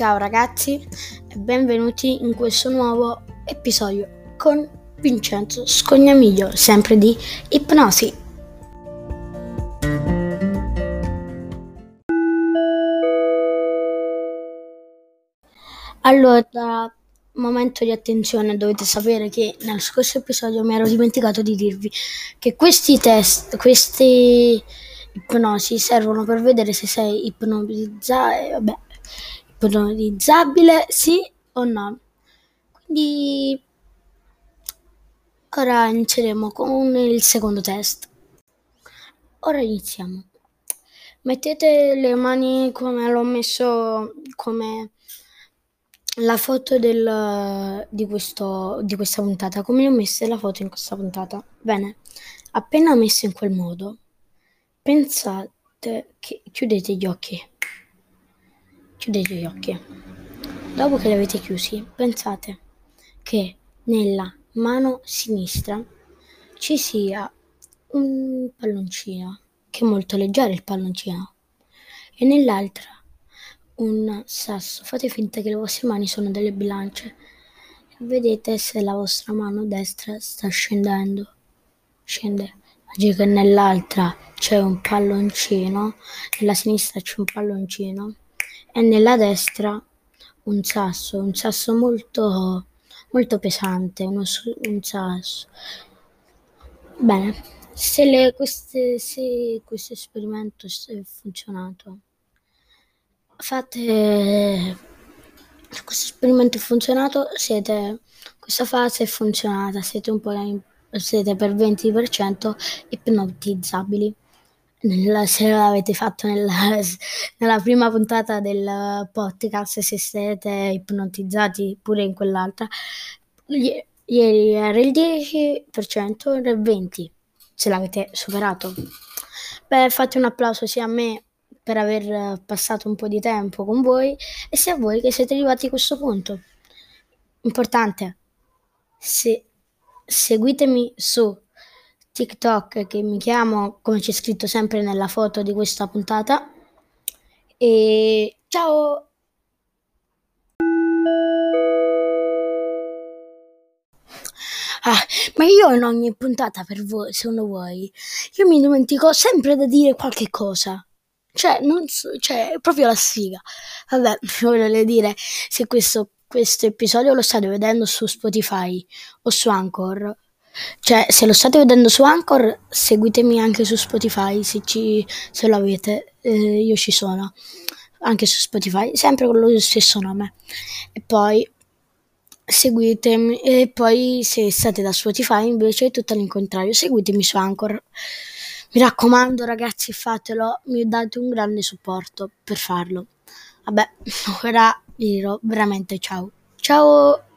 Ciao ragazzi e benvenuti in questo nuovo episodio con Vincenzo Scognamiglio, sempre di Ipnosi. Allora, momento di attenzione, dovete sapere che nel scorso episodio mi ero dimenticato di dirvi che questi test, queste ipnosi servono per vedere se sei ipnotizzato, vabbè, ipnotizzabile, sì o no. Quindi ora inizieremo con il secondo test. Ora iniziamo. Mettete le mani come l'ho messo come la foto del, di, questo, di questa puntata, come ho messe la foto in questa puntata. Bene, appena messo in quel modo, pensate che chiudete gli occhi. Chiudete gli occhi. Dopo che li avete chiusi, pensate che nella mano sinistra ci sia un palloncino, che è molto leggero il palloncino, e nell'altra un sasso. Fate finta che le vostre mani sono delle bilance vedete se la vostra mano destra sta scendendo. Scende. Oggi che nell'altra c'è un palloncino, nella sinistra c'è un palloncino e nella destra un sasso, un sasso molto, molto pesante, uno, un sasso. Bene, se, le, queste, se questo esperimento è funzionato fate questo esperimento è funzionato, siete questa fase è funzionata, siete un po' siete per 20% ipnotizzabili. Nella, se l'avete fatto nella, nella, prima puntata del podcast, se siete ipnotizzati pure in quell'altra, ieri era il 10%, ora il 20%, se l'avete superato. Beh, fate un applauso sia a me per aver passato un po' di tempo con voi e sia a voi che siete arrivati a questo punto. Importante, se seguitemi su TikTok che mi chiamo come c'è scritto sempre nella foto di questa puntata e ciao! Ah, ma io in ogni puntata per voi, se uno vuoi, io mi dimentico sempre da dire qualche cosa. Cioè, non so, cioè, è proprio la sfiga. Vabbè, voglio dire, se questo, questo episodio lo state vedendo su Spotify o su Anchor, cioè, se lo state vedendo su Anchor, seguitemi anche su Spotify, se, ci, se lo avete, eh, io ci sono, anche su Spotify, sempre con lo stesso nome. E poi seguitemi, e poi se state da Spotify invece è tutto all'incontrario, seguitemi su Anchor. Mi raccomando ragazzi fatelo, mi date un grande supporto per farlo. Vabbè, ora vi dirò veramente ciao. Ciao!